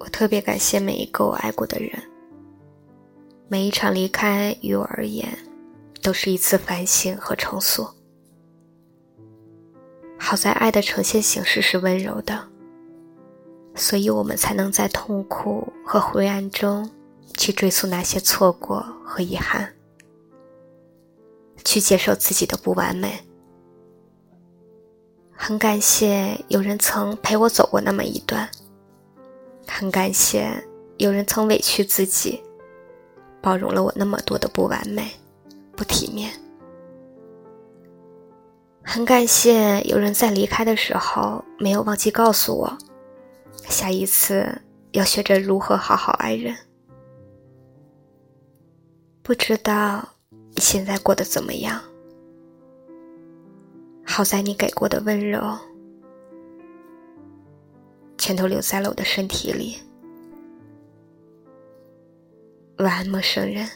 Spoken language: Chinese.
我特别感谢每一个我爱过的人，每一场离开于我而言，都是一次反省和重塑。好在爱的呈现形式是温柔的，所以我们才能在痛苦和灰暗中，去追溯那些错过和遗憾，去接受自己的不完美。很感谢有人曾陪我走过那么一段。很感谢有人曾委屈自己，包容了我那么多的不完美、不体面。很感谢有人在离开的时候没有忘记告诉我，下一次要学着如何好好爱人。不知道你现在过得怎么样？好在你给过的温柔。全都留在了我的身体里。晚安，陌生人。